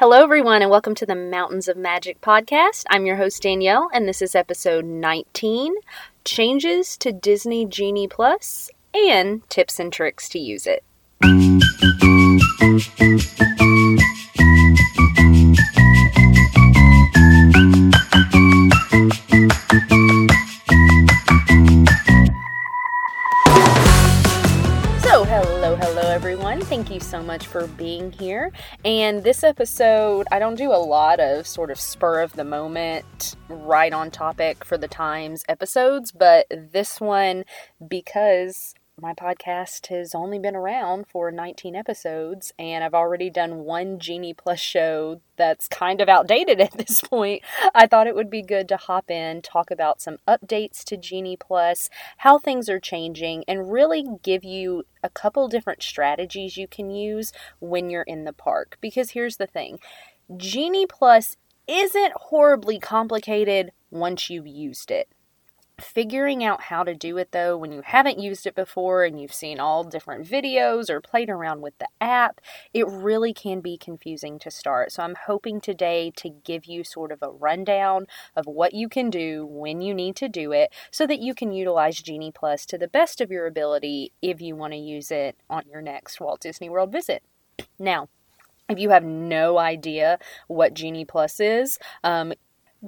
Hello, everyone, and welcome to the Mountains of Magic podcast. I'm your host, Daniele, and this is episode 19 Changes to Disney Genie Plus and Tips and Tricks to Use It. So much for being here. And this episode, I don't do a lot of sort of spur of the moment, right on topic for the Times episodes, but this one, because my podcast has only been around for 19 episodes, and I've already done one Genie Plus show that's kind of outdated at this point. I thought it would be good to hop in, talk about some updates to Genie Plus, how things are changing, and really give you a couple different strategies you can use when you're in the park. Because here's the thing Genie Plus isn't horribly complicated once you've used it. Figuring out how to do it though, when you haven't used it before and you've seen all different videos or played around with the app, it really can be confusing to start. So, I'm hoping today to give you sort of a rundown of what you can do when you need to do it so that you can utilize Genie Plus to the best of your ability if you want to use it on your next Walt Disney World visit. Now, if you have no idea what Genie Plus is, um,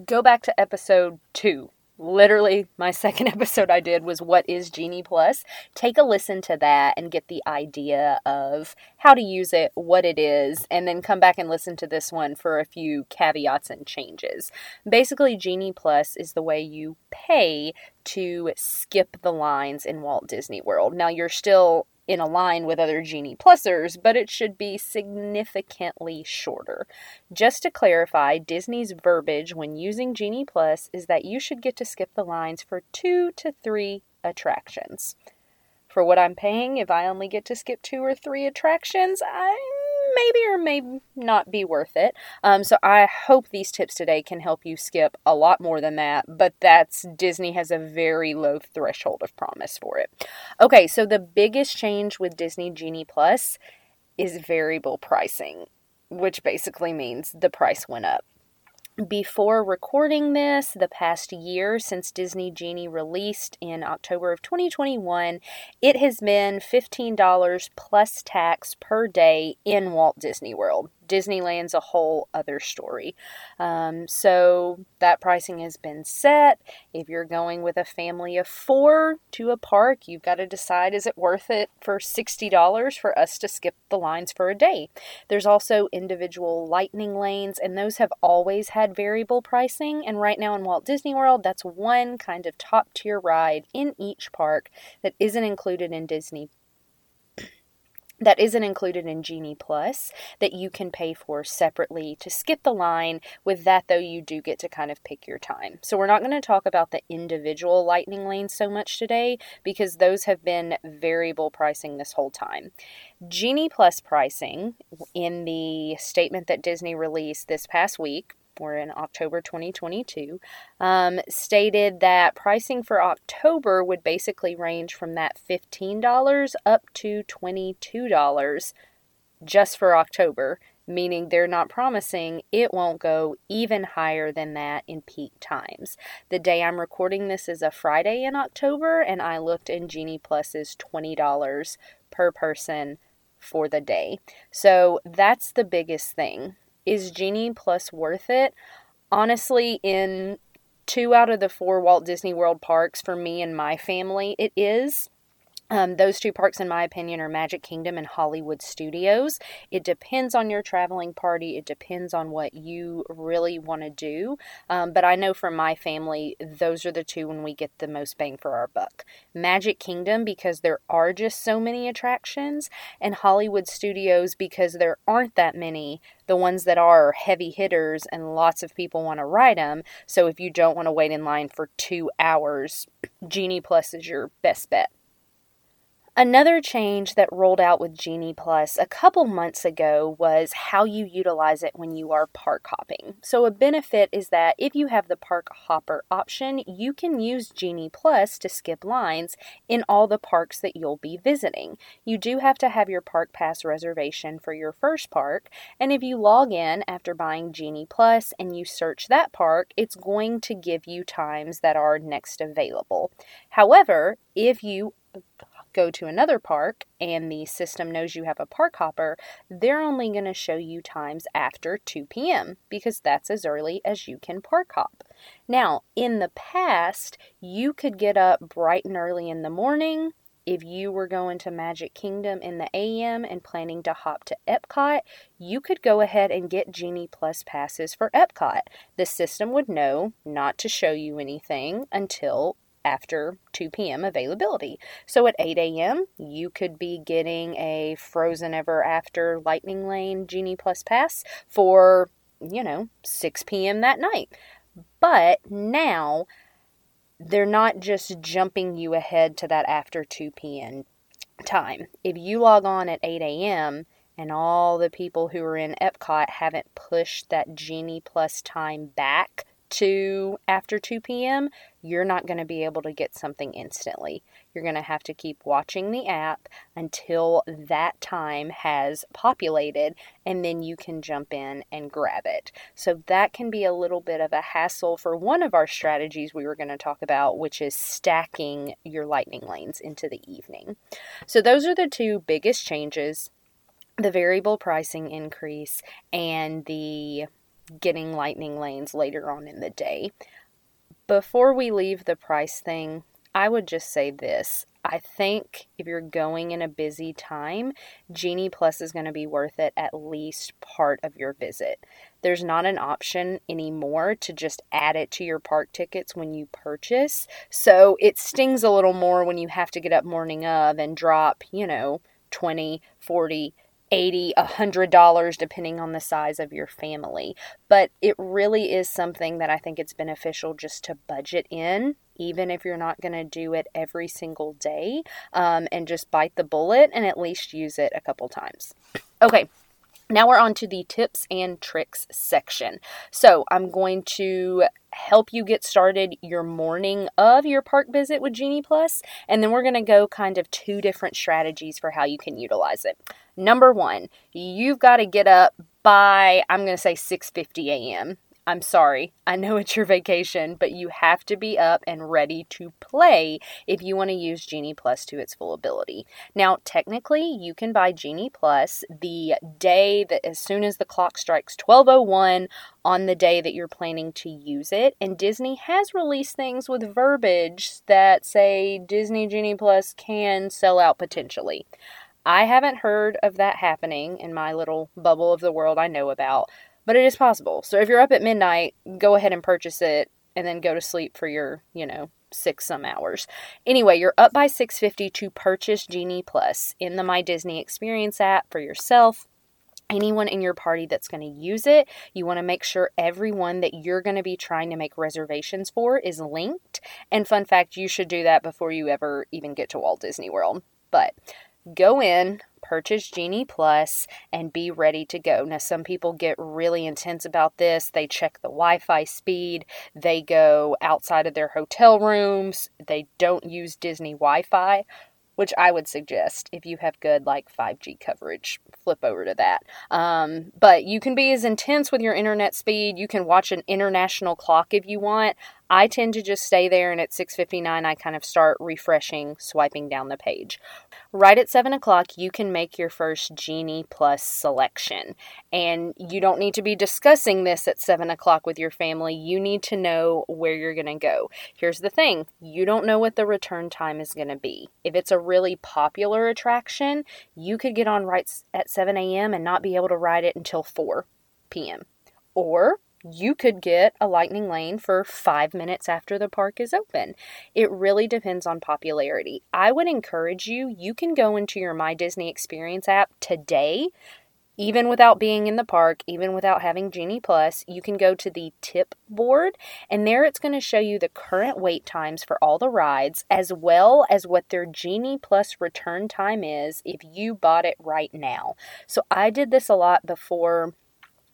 go back to episode two literally my second episode I did was what is Genie Plus. Take a listen to that and get the idea of how to use it, what it is, and then come back and listen to this one for a few caveats and changes. Basically, Genie Plus is the way you pay to skip the lines in Walt Disney World. Now you're still in a line with other Genie Plusers, but it should be significantly shorter. Just to clarify, Disney's verbiage when using Genie Plus is that you should get to skip the lines for two to three attractions. For what I'm paying, if I only get to skip two or three attractions, I maybe or may not be worth it. Um, so I hope these tips today can help you skip a lot more than that, but that's Disney has a very low threshold of promise for it. Okay, so the biggest change with Disney Genie Plus is variable pricing, which basically means the price went up before recording this, the past year since Disney Genie released in October of 2021, it has been $15 plus tax per day in Walt Disney World. Disneyland's a whole other story. Um, so that pricing has been set. If you're going with a family of four to a park, you've got to decide is it worth it for $60 for us to skip the lines for a day? There's also individual lightning lanes, and those have always had variable pricing. And right now in Walt Disney World, that's one kind of top tier ride in each park that isn't included in Disney that isn't included in Genie Plus that you can pay for separately to skip the line. With that, though, you do get to kind of pick your time. So, we're not going to talk about the individual lightning lanes so much today because those have been variable pricing this whole time. Genie Plus pricing in the statement that Disney released this past week we're in October 2022, um, stated that pricing for October would basically range from that $15 up to $22 just for October, meaning they're not promising it won't go even higher than that in peak times. The day I'm recording this is a Friday in October, and I looked in Genie Plus is $20 per person for the day. So that's the biggest thing is Genie Plus worth it? Honestly, in two out of the four Walt Disney World parks for me and my family, it is. Um, those two parks, in my opinion, are Magic Kingdom and Hollywood Studios. It depends on your traveling party. It depends on what you really want to do. Um, but I know for my family, those are the two when we get the most bang for our buck. Magic Kingdom, because there are just so many attractions, and Hollywood Studios, because there aren't that many. The ones that are heavy hitters and lots of people want to ride them. So if you don't want to wait in line for two hours, Genie Plus is your best bet. Another change that rolled out with Genie Plus a couple months ago was how you utilize it when you are park hopping. So, a benefit is that if you have the park hopper option, you can use Genie Plus to skip lines in all the parks that you'll be visiting. You do have to have your park pass reservation for your first park, and if you log in after buying Genie Plus and you search that park, it's going to give you times that are next available. However, if you go to another park and the system knows you have a park hopper, they're only going to show you times after 2 p.m. because that's as early as you can park hop. Now, in the past, you could get up bright and early in the morning. If you were going to Magic Kingdom in the AM and planning to hop to Epcot, you could go ahead and get Genie Plus passes for Epcot. The system would know not to show you anything until after 2 p.m. availability. So at 8 a.m., you could be getting a Frozen Ever After Lightning Lane Genie Plus Pass for, you know, 6 p.m. that night. But now they're not just jumping you ahead to that after 2 p.m. time. If you log on at 8 a.m., and all the people who are in Epcot haven't pushed that Genie Plus time back to after 2 p.m., you're not going to be able to get something instantly. You're going to have to keep watching the app until that time has populated, and then you can jump in and grab it. So, that can be a little bit of a hassle for one of our strategies we were going to talk about, which is stacking your lightning lanes into the evening. So, those are the two biggest changes the variable pricing increase and the getting lightning lanes later on in the day. Before we leave the price thing, I would just say this. I think if you're going in a busy time, Genie Plus is going to be worth it at least part of your visit. There's not an option anymore to just add it to your park tickets when you purchase. So it stings a little more when you have to get up morning of and drop, you know, 20, 40, 80 a hundred dollars depending on the size of your family but it really is something that i think it's beneficial just to budget in even if you're not going to do it every single day um, and just bite the bullet and at least use it a couple times okay now we're on to the tips and tricks section. So I'm going to help you get started your morning of your park visit with Genie Plus, and then we're going to go kind of two different strategies for how you can utilize it. Number one, you've got to get up by I'm going to say 6:50 a.m. I'm sorry. I know it's your vacation, but you have to be up and ready to play if you want to use Genie Plus to its full ability. Now, technically, you can buy Genie Plus the day that as soon as the clock strikes 1201 on the day that you're planning to use it. And Disney has released things with verbiage that say Disney Genie Plus can sell out potentially. I haven't heard of that happening in my little bubble of the world I know about, but it is possible. So if you're up at midnight, go ahead and purchase it and then go to sleep for your, you know, six some hours. Anyway, you're up by 650 to purchase Genie Plus in the My Disney Experience app for yourself. Anyone in your party that's going to use it, you want to make sure everyone that you're going to be trying to make reservations for is linked. And fun fact, you should do that before you ever even get to Walt Disney World. But go in, purchase Genie Plus, and be ready to go. Now, some people get really intense about this. They check the Wi Fi speed, they go outside of their hotel rooms, they don't use Disney Wi Fi. Which I would suggest if you have good like 5G coverage, flip over to that. Um, but you can be as intense with your internet speed. You can watch an international clock if you want. I tend to just stay there, and at 6:59, I kind of start refreshing, swiping down the page. Right at seven o'clock, you can make your first Genie Plus selection, and you don't need to be discussing this at seven o'clock with your family. You need to know where you're going to go. Here's the thing: you don't know what the return time is going to be. If it's a really popular attraction, you could get on right at 7 a.m. and not be able to ride it until 4 p.m. Or you could get a lightning lane for five minutes after the park is open. It really depends on popularity. I would encourage you, you can go into your My Disney Experience app today even without being in the park, even without having Genie Plus, you can go to the tip board and there it's going to show you the current wait times for all the rides as well as what their Genie Plus return time is if you bought it right now. So I did this a lot before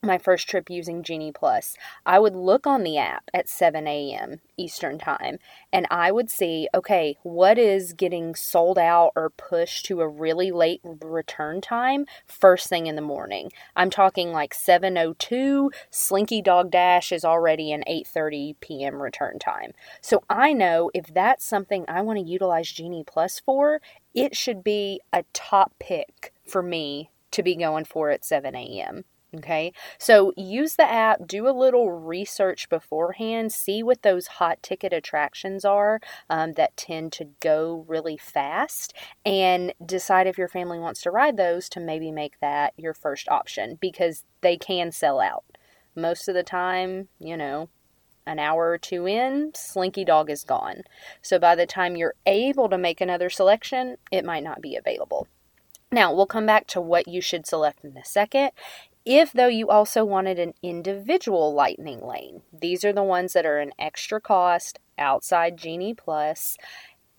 my first trip using Genie Plus, I would look on the app at 7 a.m. Eastern Time and I would see, okay, what is getting sold out or pushed to a really late return time first thing in the morning. I'm talking like 7:02, Slinky Dog Dash is already an 8:30 p.m. return time. So I know if that's something I want to utilize Genie Plus for, it should be a top pick for me to be going for at 7 a.m. Okay, so use the app, do a little research beforehand, see what those hot ticket attractions are um, that tend to go really fast, and decide if your family wants to ride those to maybe make that your first option because they can sell out. Most of the time, you know, an hour or two in, Slinky Dog is gone. So by the time you're able to make another selection, it might not be available. Now, we'll come back to what you should select in a second. If, though, you also wanted an individual lightning lane, these are the ones that are an extra cost outside Genie Plus.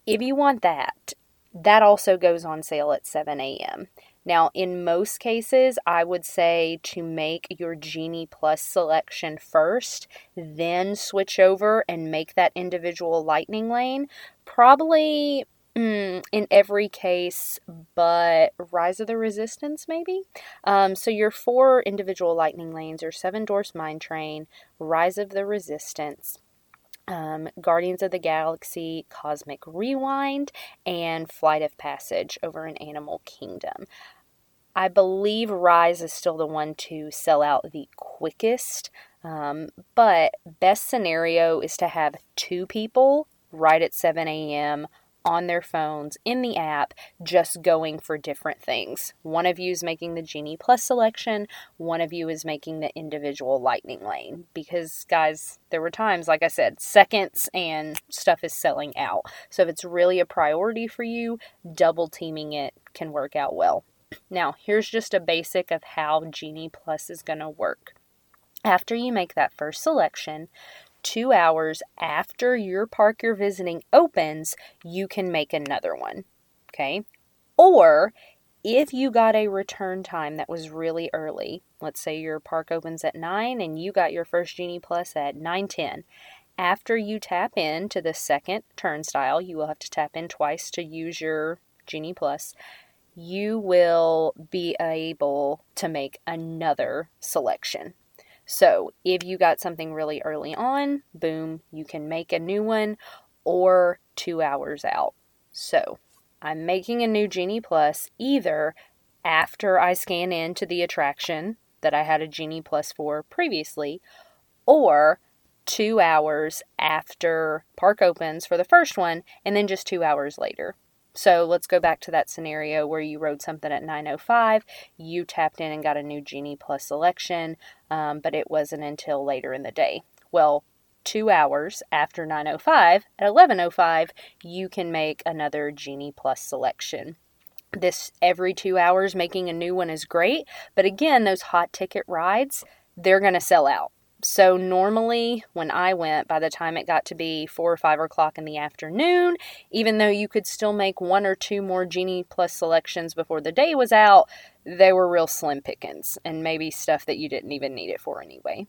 If you want that, that also goes on sale at 7 a.m. Now, in most cases, I would say to make your Genie Plus selection first, then switch over and make that individual lightning lane. Probably Mm, in every case, but Rise of the Resistance, maybe. Um, so your four individual lightning lanes are Seven Dwarfs Mine Train, Rise of the Resistance, um, Guardians of the Galaxy, Cosmic Rewind, and Flight of Passage over in Animal Kingdom. I believe Rise is still the one to sell out the quickest, um, but best scenario is to have two people right at 7 a.m on their phones in the app just going for different things. One of you is making the Genie Plus selection, one of you is making the individual Lightning Lane. Because, guys, there were times, like I said, seconds and stuff is selling out. So if it's really a priority for you, double teaming it can work out well. Now, here's just a basic of how Genie Plus is going to work. After you make that first selection, two hours after your park you're visiting opens, you can make another one. Okay? Or if you got a return time that was really early, let's say your park opens at 9 and you got your first Genie Plus at 9:10. After you tap in to the second turnstile, you will have to tap in twice to use your Genie Plus. You will be able to make another selection. So if you got something really early on, boom, you can make a new one or two hours out. So I'm making a new Genie Plus either after I scan into the attraction that I had a Genie Plus for previously, or two hours after park opens for the first one, and then just two hours later. So let's go back to that scenario where you rode something at 9:05. You tapped in and got a new Genie Plus selection, um, but it wasn't until later in the day. Well, two hours after 9:05 at 11:05, you can make another Genie Plus selection. This every two hours making a new one is great, but again, those hot ticket rides, they're going to sell out. So, normally when I went, by the time it got to be four or five o'clock in the afternoon, even though you could still make one or two more Genie Plus selections before the day was out, they were real slim pickings and maybe stuff that you didn't even need it for anyway.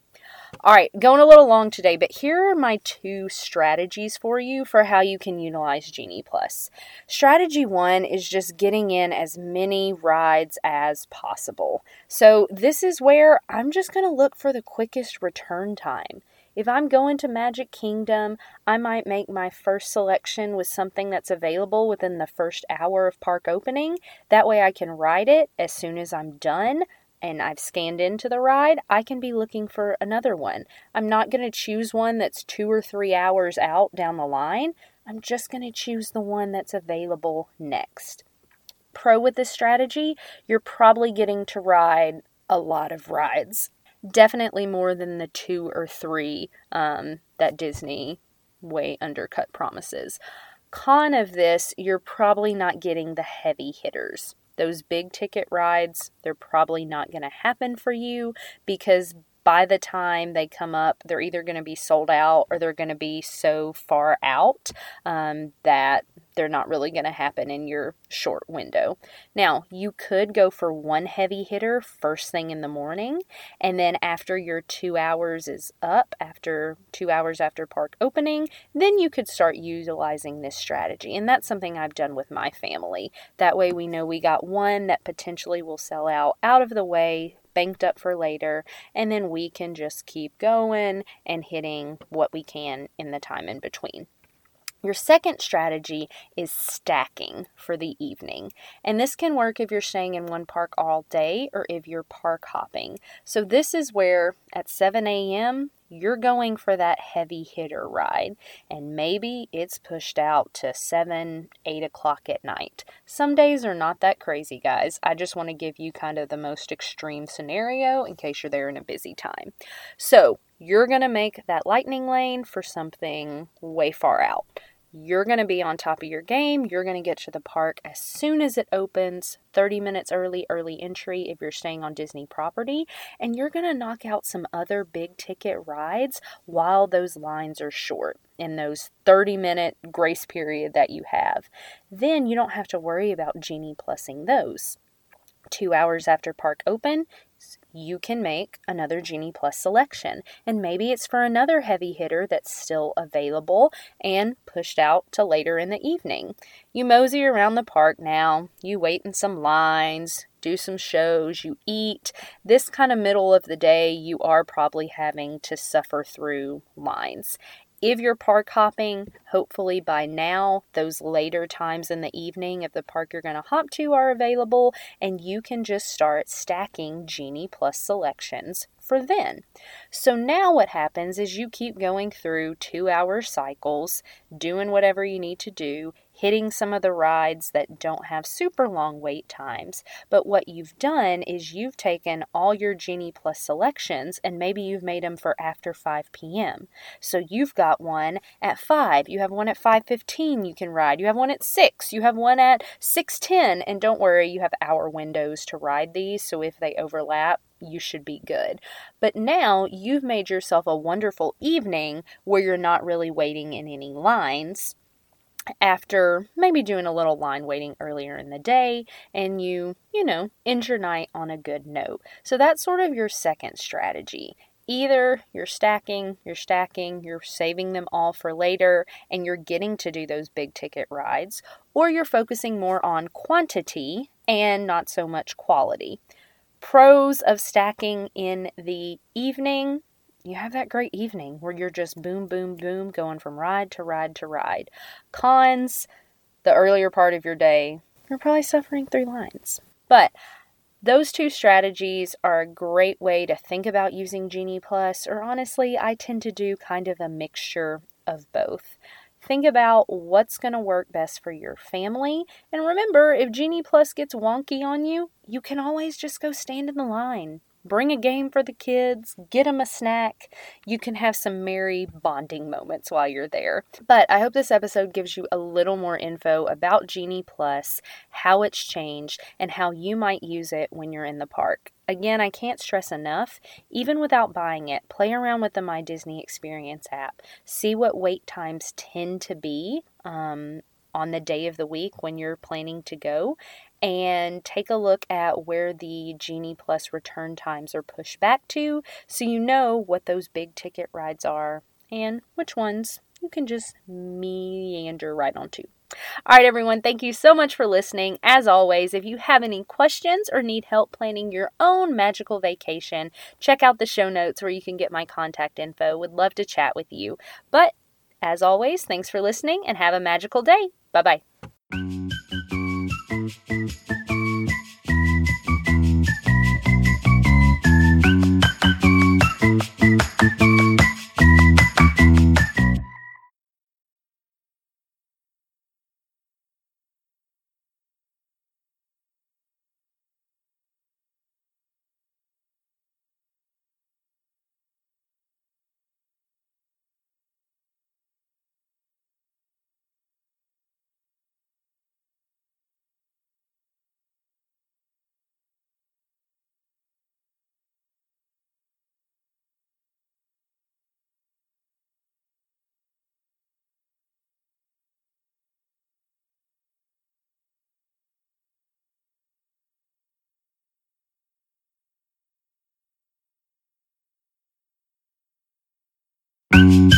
All right, going a little long today, but here are my two strategies for you for how you can utilize Genie Plus. Strategy one is just getting in as many rides as possible. So, this is where I'm just going to look for the quickest return time. If I'm going to Magic Kingdom, I might make my first selection with something that's available within the first hour of park opening. That way I can ride it as soon as I'm done and I've scanned into the ride, I can be looking for another one. I'm not going to choose one that's two or three hours out down the line. I'm just going to choose the one that's available next. Pro with this strategy, you're probably getting to ride a lot of rides. Definitely more than the two or three um, that Disney way undercut promises. Con of this, you're probably not getting the heavy hitters. Those big ticket rides, they're probably not going to happen for you because by the time they come up, they're either going to be sold out or they're going to be so far out um, that they're not really going to happen in your short window. Now, you could go for one heavy hitter first thing in the morning, and then after your two hours is up, after two hours after park opening, then you could start utilizing this strategy. And that's something I've done with my family. That way, we know we got one that potentially will sell out out of the way banked up for later, and then we can just keep going and hitting what we can in the time in between. Your second strategy is stacking for the evening. And this can work if you're staying in one park all day or if you're park hopping. So, this is where at 7 a.m., you're going for that heavy hitter ride, and maybe it's pushed out to 7, 8 o'clock at night. Some days are not that crazy, guys. I just want to give you kind of the most extreme scenario in case you're there in a busy time. So, you're going to make that lightning lane for something way far out. You're going to be on top of your game. You're going to get to the park as soon as it opens, 30 minutes early, early entry if you're staying on Disney property. And you're going to knock out some other big ticket rides while those lines are short in those 30 minute grace period that you have. Then you don't have to worry about Genie Plusing those. Two hours after park open, you can make another Genie Plus selection. And maybe it's for another heavy hitter that's still available and pushed out to later in the evening. You mosey around the park now, you wait in some lines, do some shows, you eat. This kind of middle of the day, you are probably having to suffer through lines. If you're park hopping, hopefully by now, those later times in the evening of the park you're going to hop to are available, and you can just start stacking Genie Plus selections for then. So now what happens is you keep going through two hour cycles, doing whatever you need to do, hitting some of the rides that don't have super long wait times. But what you've done is you've taken all your Genie Plus selections and maybe you've made them for after 5 p.m. So you've got one at 5, you have one at 5:15 you can ride, you have one at 6, you have one at 6:10 and don't worry, you have hour windows to ride these, so if they overlap, you should be good. But now you've made yourself a wonderful evening where you're not really waiting in any lines after maybe doing a little line waiting earlier in the day and you, you know, end your night on a good note. So that's sort of your second strategy. Either you're stacking, you're stacking, you're saving them all for later, and you're getting to do those big ticket rides, or you're focusing more on quantity and not so much quality. Pros of stacking in the evening you have that great evening where you're just boom, boom, boom, going from ride to ride to ride. Cons, the earlier part of your day, you're probably suffering through lines. But those two strategies are a great way to think about using Genie Plus, or honestly, I tend to do kind of a mixture of both. Think about what's going to work best for your family. And remember, if Genie Plus gets wonky on you, you can always just go stand in the line. Bring a game for the kids, get them a snack. You can have some merry bonding moments while you're there. But I hope this episode gives you a little more info about Genie Plus, how it's changed, and how you might use it when you're in the park. Again, I can't stress enough, even without buying it, play around with the My Disney Experience app. See what wait times tend to be um, on the day of the week when you're planning to go and take a look at where the Genie Plus return times are pushed back to so you know what those big ticket rides are and which ones you can just meander right onto. All right, everyone, thank you so much for listening. As always, if you have any questions or need help planning your own magical vacation, check out the show notes where you can get my contact info. Would love to chat with you. But as always, thanks for listening and have a magical day. Bye bye. Bye.